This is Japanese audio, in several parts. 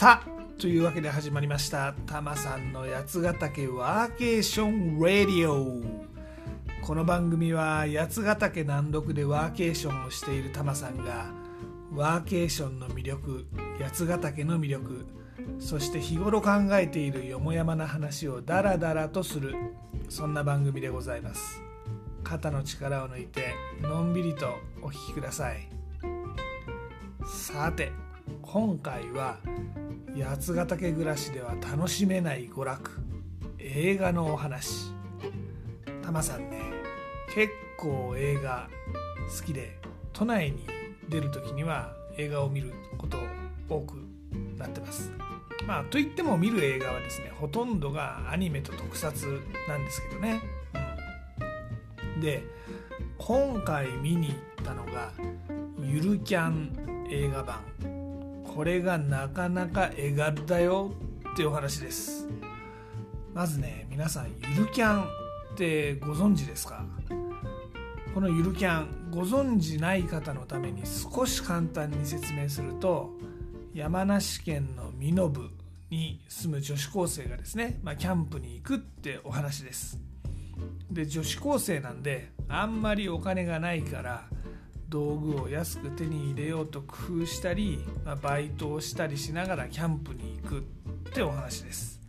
さあというわけで始まりました。たまさんの八ヶ岳ワーケーションラディオ。この番組は八ヶ岳南麓でワーケーションをしているたまさんがワーケーションの魅力八ヶ岳の魅力そして日頃考えているよもやまな話をダラダラとするそんな番組でございます。肩の力を抜いてのんびりとお聞きください。さて今回は八ヶ岳暮らしでは楽しめない娯楽。映画のお話。タマさんね結構映画好きで都内に出る時には映画を見ること多くなってます。まあといっても見る映画はですねほとんどがアニメと特撮なんですけどね、うん、で今回見に行ったのがゆるキャン映画版。これがなかなか絵画だよっていうお話です。まずね皆さんゆるキャンってご存知ですか？このゆるキャンご存知ない方のために少し簡単に説明すると山梨県の身延に住む女子高生がですね、まあ、キャンプに行くってお話です。で女子高生なんであんまりお金がないから道具を安く手に入れようと工夫したり、まあ、バイトをしたりしながらキャンプに行くってお話です。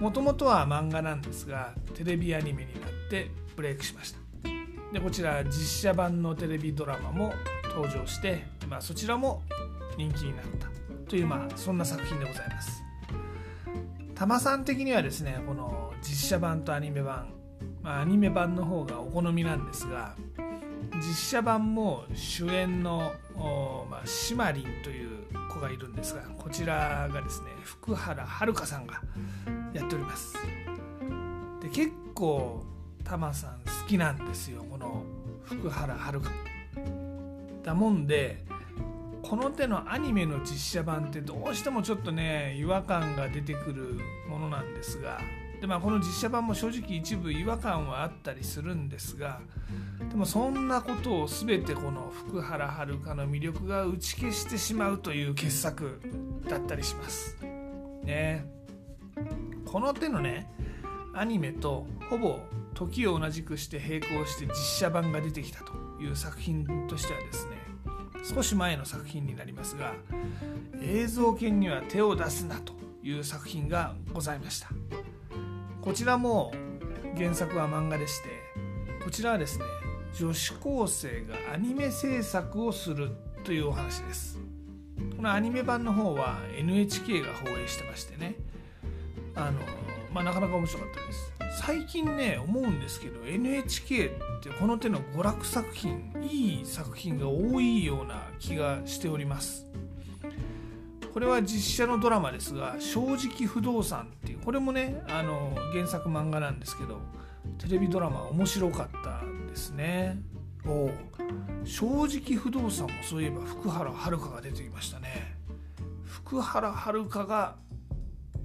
もともとは漫画なんですがテレビアニメになってブレイクしました。でこちら実写版のテレビドラマも登場して、まあ、そちらも人気になった。という、まあ、そんな作品でございます。タマさん的にはですねこの実写版とアニメ版、まあ、アニメ版の方がお好みなんですが実写版も主演の、まあ、シマリンという子がいるんですがこちらがですね福原遥さんがやっております。で結構タマさん好きなんですよこの福原遥。だもんでこの手のアニメの実写版ってどうしてもちょっとね違和感が出てくるものなんですがで、まあ、この実写版も正直一部違和感はあったりするんですがでもそんなことを全てこの福原遥の魅力が打ち消してしまうという傑作だったりします。ね、この手のねアニメとほぼ時を同じくして並行して実写版が出てきたという作品としてはですね少し前の作品になりますが映像犬には手を出すなという作品がございましたこちらも原作は漫画でしてこちらはですね女子高生がアニメ制作をするというお話です。このアニメ版の方は NHK が放映してましてねあの、まあ、なかなか面白かったです。最近ね思うんですけど NHK ってこの手の娯楽作品いい作品が多いような気がしております。これは実写のドラマですが「正直不動産」っていうこれもねあの原作漫画なんですけどテレビドラマ面白かったですね。お正直不動産もそういえば福原遥が出てきましたね。福原遥が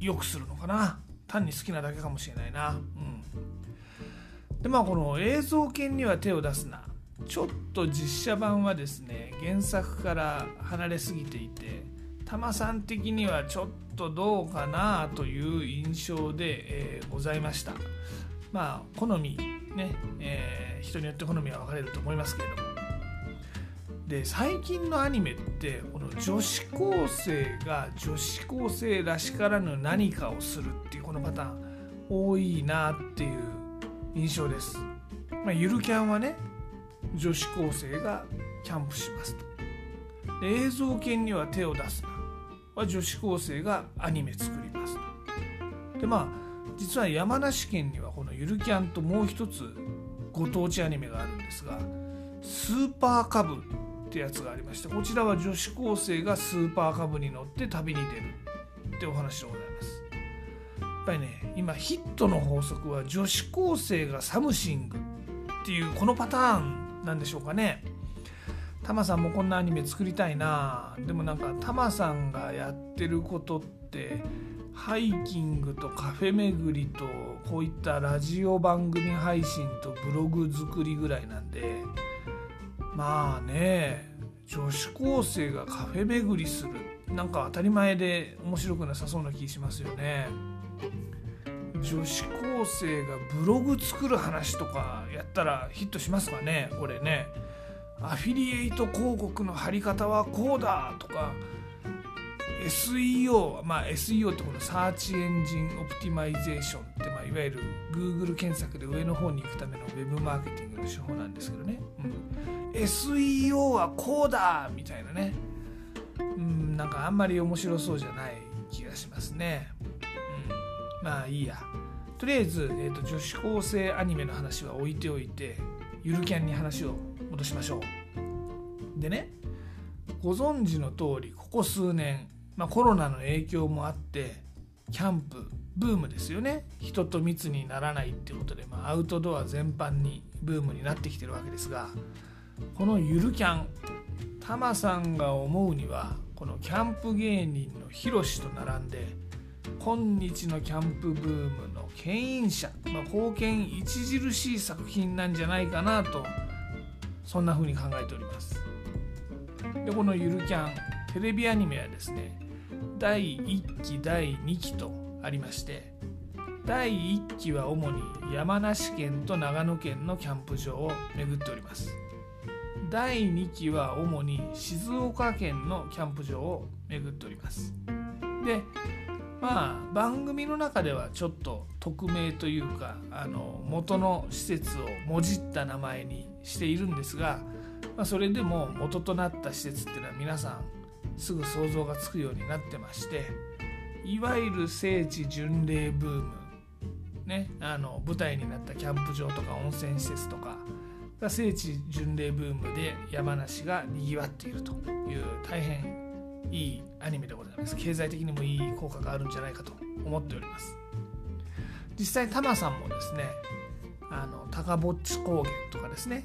よくするのかな。単に好きなだけかもしれないな。うん。でまあこの映像犬には手を出すな。ちょっと実写版はですね原作から離れすぎていてタマさん的にはちょっとどうかなという印象で、えー、ございましたまあ好みね、えー、人によって好みは分かれると思いますけれどもで最近のアニメってこの女子高生が女子高生らしからぬ何かをするっていうこのパターン多いなっていう印象です。まあ、ゆるキャンはね女子高生がキャンプしますと。映像犬には手を出すなは女子高生がアニメ作りますと。でまあ実は山梨県にはこのゆるキャンともう一つご当地アニメがあるんですがスーパーカブってやつがありましてこちらは女子高生がスーパーカブに乗って旅に出るってお話でございますやっぱりね今ヒットの法則は女子高生が something っていうこのパターンなんでしょうかねタマさんもこんなアニメ作りたいな。でもなんかタマさんがやってることってハイキングとカフェ巡りとこういったラジオ番組配信とブログ作りぐらいなんで。まあね女子高生がカフェ巡りする。なんか当たり前で面白くなさそうな気しますよね。女子高生がブログ作る話とかやったらヒットしますかねこれね。アフィリエイト広告の貼り方はこうだとか SEO まあ SEO ってこの search engine optimization って、まあ、いわゆる Google 検索で上の方に行くための Web マーケティングの手法なんですけどね、うん、SEO はこうだみたいなね、うん、なんかあんまり面白そうじゃない気がしますね、うん、まあいいや。とりあえず、えーと、女子高生アニメの話は置いておいてゆるキャンに話を戻しましょう。でねご存知の通りここ数年まあ、コロナの影響もあってキャンプブームですよね。人と密にならないっていうことで、まあ、アウトドア全般にブームになってきてるわけですがこのゆるキャンタマさんが思うにはこのキャンプ芸人のヒロシと並んで今日のキャンプブームの牽引者、まあ、貢献著しい作品なんじゃないかなとそんな風に考えております。でこのゆるキャンテレビアニメはですね第1期第2期とありまして第1期は主に山梨県と長野県のキャンプ場を巡っております。第2期は主に静岡県のキャンプ場を巡っております。でまあ番組の中ではちょっと匿名というかあの元の施設をもじった名前にしているんですが、まあ、それでも元となった施設っていうのは皆さんすぐ想像がつくようになってましていわゆる聖地巡礼ブームねあの舞台になったキャンプ場とか温泉施設とかが聖地巡礼ブームで山梨がにぎわっているという大変いいアニメでございます。経済的にもいい効果があるんじゃないかと思っております。実際タマさんもですねあの高ぼっち高原とかですね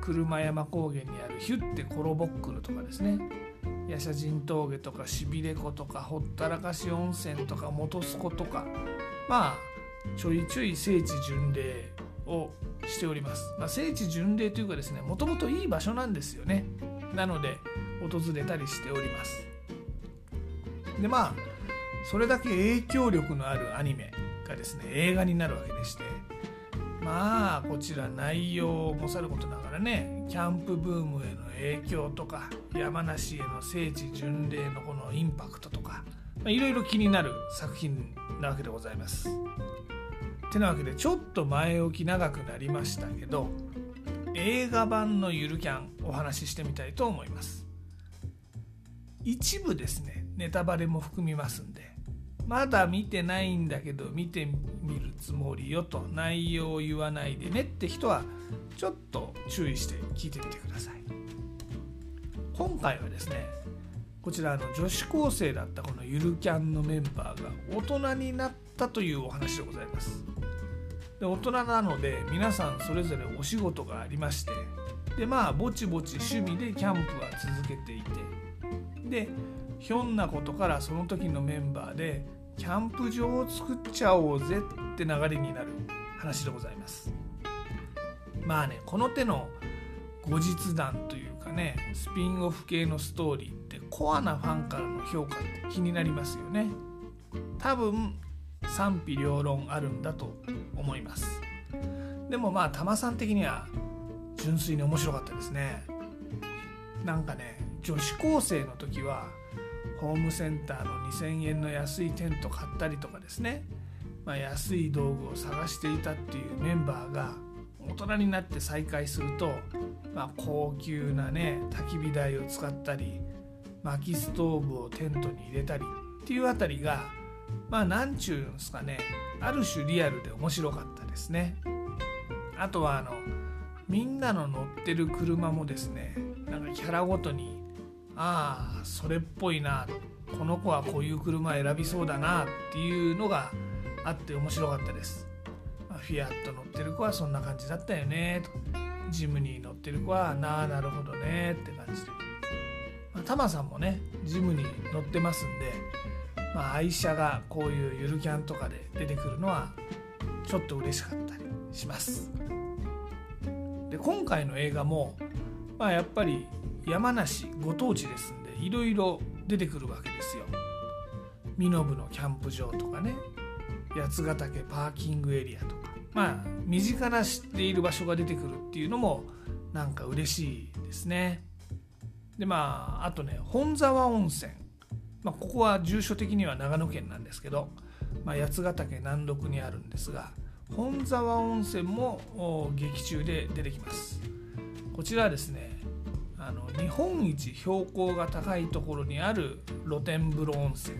車山高原にあるヒュッテコロボックルとかですね夜叉神峠とかしびれ湖とかほったらかし温泉とか本栖湖とかまあちょいちょい聖地巡礼をしております、まあ、聖地巡礼というかですねもともといい場所なんですよね。なので訪れたりしておりますでまあそれだけ影響力のあるアニメがですね映画になるわけでしてまあこちら内容もさることながらねキャンプブームへの影響とか山梨への聖地巡礼のこのインパクトとかいろいろ気になる作品なわけでございます。てなわけでちょっと前置き長くなりましたけど映画版のゆるキャンお話ししてみたいと思います。一部ですね。ネタバレも含みますんで。まだ見てないんだけど見てみるつもりよと。内容を言わないで。ねって人はちょっと注意して聞いてみてください。今回はですねこちらの女子高生だったこのゆるキャンのメンバーが大人になったというお話でございます。で大人なので皆さんそれぞれお仕事がありましてでまあぼちぼち趣味でキャンプは続けていてでひょんなことからその時のメンバーでキャンプ場を作っちゃおうぜって流れになる話でございます。まあねこの手の後日談というかねスピンオフ系のストーリーってコアなファンからの評価って気になりますよね。多分賛否両論あるんだと思います。でもまあタマさん的には純粋に面白かったですねなんかね女子高生の時はホームセンターの2,000円の安いテント買ったりとかですね、まあ、安い道具を探していたっていうメンバーが大人になって再会すると、まあ、高級なね焚き火台を使ったり薪ストーブをテントに入れたりっていうあたりがまあ何ちゅうんすかねある種リアルで面白かったですね。あとはあのみんなの乗ってる車もですねなんかキャラごとにああそれっぽいなこの子はこういう車選びそうだなっていうのがあって面白かったです。ま、フィアット乗ってる子はそんな感じだったよねとジムニー乗ってる子はなあなるほどねって感じで、まあ、タマさんもねジムに乗ってますんで、まあ、愛車がこういうゆるキャンとかで出てくるのはちょっと嬉しかったりします。で今回の映画も、まあ、やっぱり山梨ご当地ですんでいろいろ出てくるわけですよ。身延のキャンプ場とかね八ヶ岳パーキングエリアとかまあ身近な知っている場所が出てくるっていうのもなんか嬉しいですね。でまああとね本沢温泉、まあ、ここは住所的には長野県なんですけど、まあ、八ヶ岳南麓にあるんですが本沢温泉も劇中で出てきます。こちらはですねあの日本一標高が高いところにある露天風呂温泉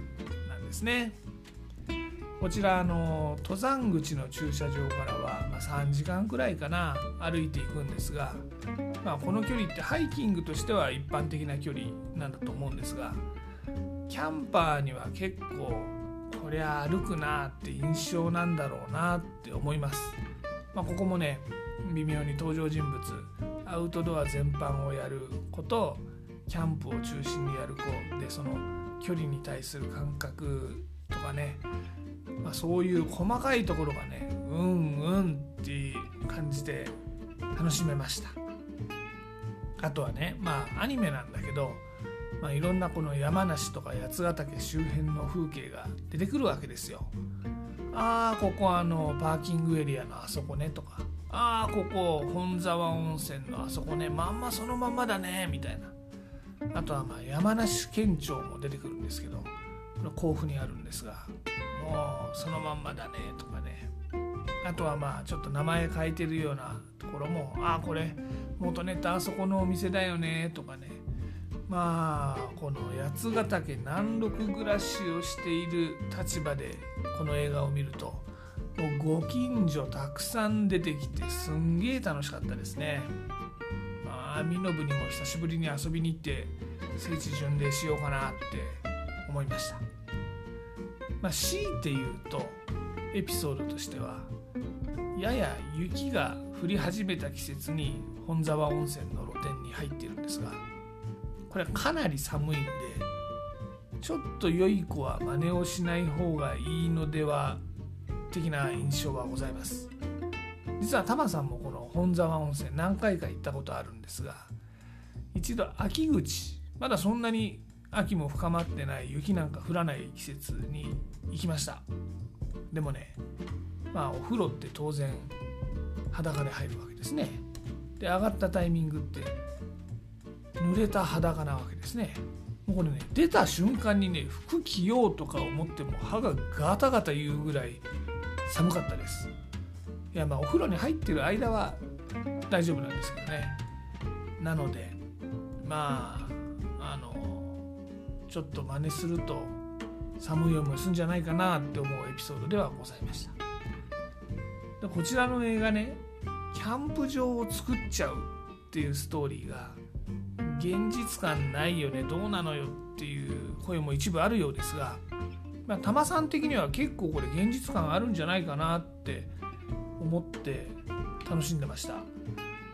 なんですね。こちらあの登山口の駐車場からは、まあ、3時間くらいかな歩いていくんですが、まあ、この距離ってハイキングとしては一般的な距離なんだと思うんですがキャンパーには結構こりゃ歩くなって印象なんだろうなって思います、まあ、ここもね微妙に登場人物アウトドア全般をやる子とキャンプを中心にやる子でその距離に対する感覚とかねまあ、そういう細かいところがねうんうんって感じで楽しめました。あとはねまあアニメなんだけど、まあ、いろんなこの山梨とか八ヶ岳周辺の風景が出てくるわけですよ。ああここあのパーキングエリアのあそこねとか。ああここ本沢温泉のあそこね。まんまそのまんまだね。みたいな。あとはまあ山梨県庁も出てくるんですけど。甲府にあるんですが。もうそのまんまだねとかね。あとはまあちょっと名前書いてるようなところも。ああこれ元ネタあそこのお店だよねとかね。まあこの八ヶ岳南麓暮らしをしている立場でこの映画を見るともうご近所たくさん出てきてすんげえ楽しかったですね。まあ身延にも久しぶりに遊びに行って聖地巡礼しようかなって思いました。まあ、強いて言うとエピソードとしてはやや雪が降り始めた季節に本沢温泉の露店に入っているんですがこれはかなり寒いんでちょっと良い子は真似をしない方がいいのでは的な印象はございます。実はタマさんもこの本沢温泉何回か行ったことあるんですが一度秋口まだそんなに秋も深まってない雪なんか降らない季節に行きました。でもねまあお風呂って当然裸で入るわけですね。で上がったタイミングって濡れた裸なわけですね。もうこれね出た瞬間にね服着ようとか思っても歯がガタガタ言うぐらい寒かったです。いやまあお風呂に入ってる間は大丈夫なんですけどね。なのでまああのちょっと真似すると寒い思いするんじゃないかなって思うエピソードではございました。でこちらの映画ねキャンプ場を作っちゃうっていうストーリーが現実感ないよねどうなのよっていう声も一部あるようですが、まあ、さん的には結構これ現実感あるんじゃないかなって思って楽しんでました。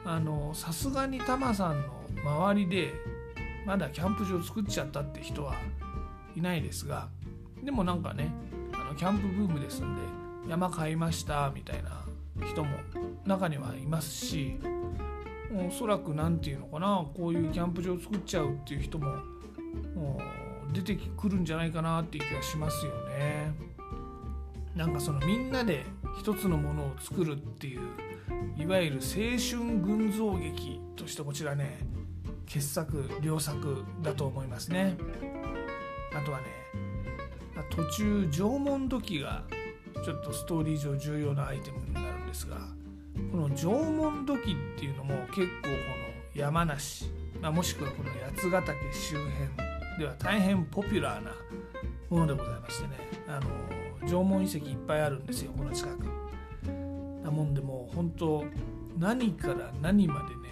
あのさすがにタマさんの周りでまだキャンプ場作っちゃったって人はいないですがでもなんかねあのキャンプブームですんで山買いましたみたいな人も中にはいますしおそらく何て言うのかなこういうキャンプ場を作っちゃうっていう人も出てくるんじゃないかなっていう気がしますよね。なんかそのみんなで一つのものを作るっていういわゆる青春群像劇としてこちらね傑作良作だと思いますね。あとはね途中縄文土器がちょっとストーリー上重要なアイテムになるんですがこの縄文土器っていうのも結構この山梨、まあ、もしくはこの八ヶ岳周辺では大変ポピュラーなものでございましてねあの縄文遺跡いっぱいあるんですよこの近く。なもんでもう本当何から何までね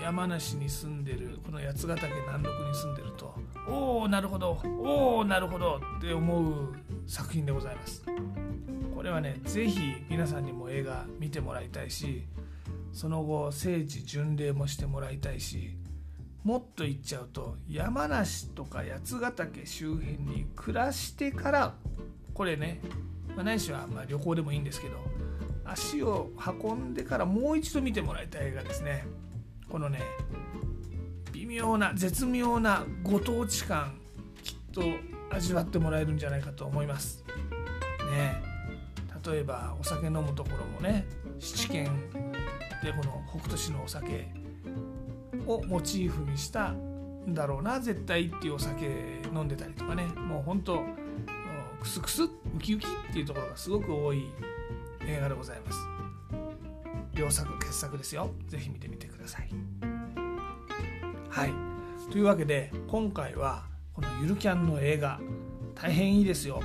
山梨に住んでるこの八ヶ岳南麓に住んでるとおおなるほどおおなるほどって思う作品でございますこれはね是非皆さんにも映画見てもらいたいしその後聖地巡礼もしてもらいたいしもっと言っちゃうと山梨とか八ヶ岳周辺に暮らしてからこれね、まあ、ないしはま旅行でもいいんですけど足を運んでからもう一度見てもらいたい映画ですね。このね微妙な絶妙なご当地感きっと味わってもらえるんじゃないかと思います。ね。え例えばお酒飲むところもね七軒でこの北斗市のお酒をモチーフにしたんだろうな絶対っていうお酒飲んでたりとかね。もうほんとクスクスウキウキっていうところがすごく多い映画でございます。両作傑作ですよ。ぜひ見てみてください。はい。というわけで今回はこのゆるキャンの映画大変いいですよ。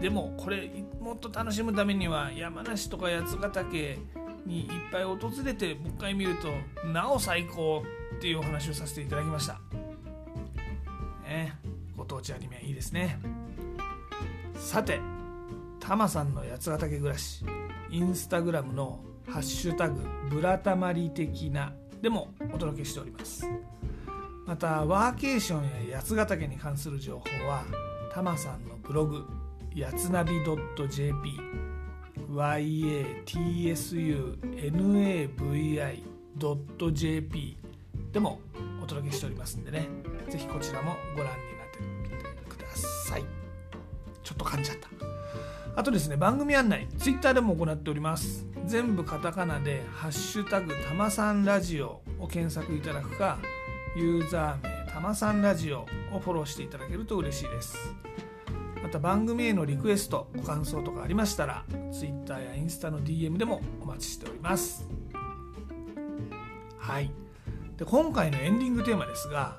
でもこれもっと楽しむためには山梨とか八ヶ岳にいっぱい訪れてもう一回見るとなお最高っていうお話をさせていただきました。ね、ご当地アニメいいですね。さて、タマさんの八ヶ岳暮らし、インスタグラムのハッシュタグブラタマリ的なでもお届けしております。また、ワーケーションや八ヶ岳に関する情報は、タマさんのブログ、やつなび .jp yatsunavi.jp でもお届けしておりますんでねぜひこちらもご覧になってみてください。ちょっと噛んじゃった。あとですね番組案内ツイッターでも行っております。全部カタカナで「ハッシュタグたまさんラジオ」を検索いただくかユーザー名たまさんラジオをフォローしていただけると嬉しいです。また番組へのリクエストご感想とかありましたら Twitter やインスタの DM でもお待ちしております。はい。で今回のエンディングテーマですが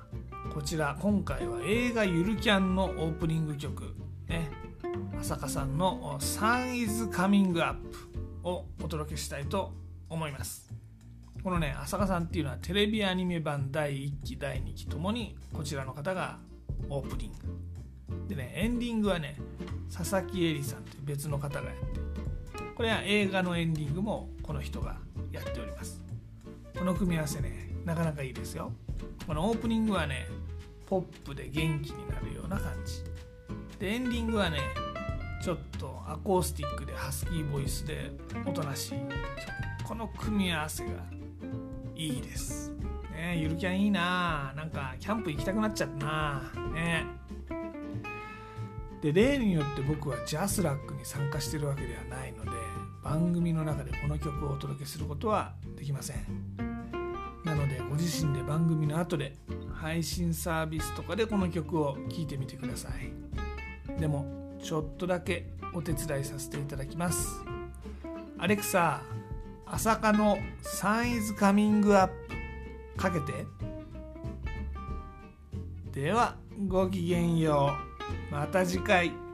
こちら今回は映画「ゆるキャン」のオープニング曲ね。浅香さんの「Sun is Coming Up」をお届けしたいと思います。このね浅香さんっていうのはテレビアニメ版第1期第2期ともにこちらの方がオープニング。でねエンディングはね佐々木恵里さんという別の方がやってこれは映画のエンディングもこの人がやっております。この組み合わせねなかなかいいですよ。このオープニングはねポップで元気になるような感じ。でエンディングはねちょっとアコースティックでハスキーボイスでおとなしい。この組み合わせがいいです。ねゆるキャンいいな。なんかキャンプ行きたくなっちゃったな。ね。で例によって僕はジャスラックに参加してるわけではないので番組の中でこの曲をお届けすることはできません。なのでご自身で番組の後で配信サービスとかでこの曲を聴いてみてください。でもちょっとだけお手伝いさせていただきます。アレクサ朝霞のサンイズカミングアップかけて。ではごきげんよう。また次回。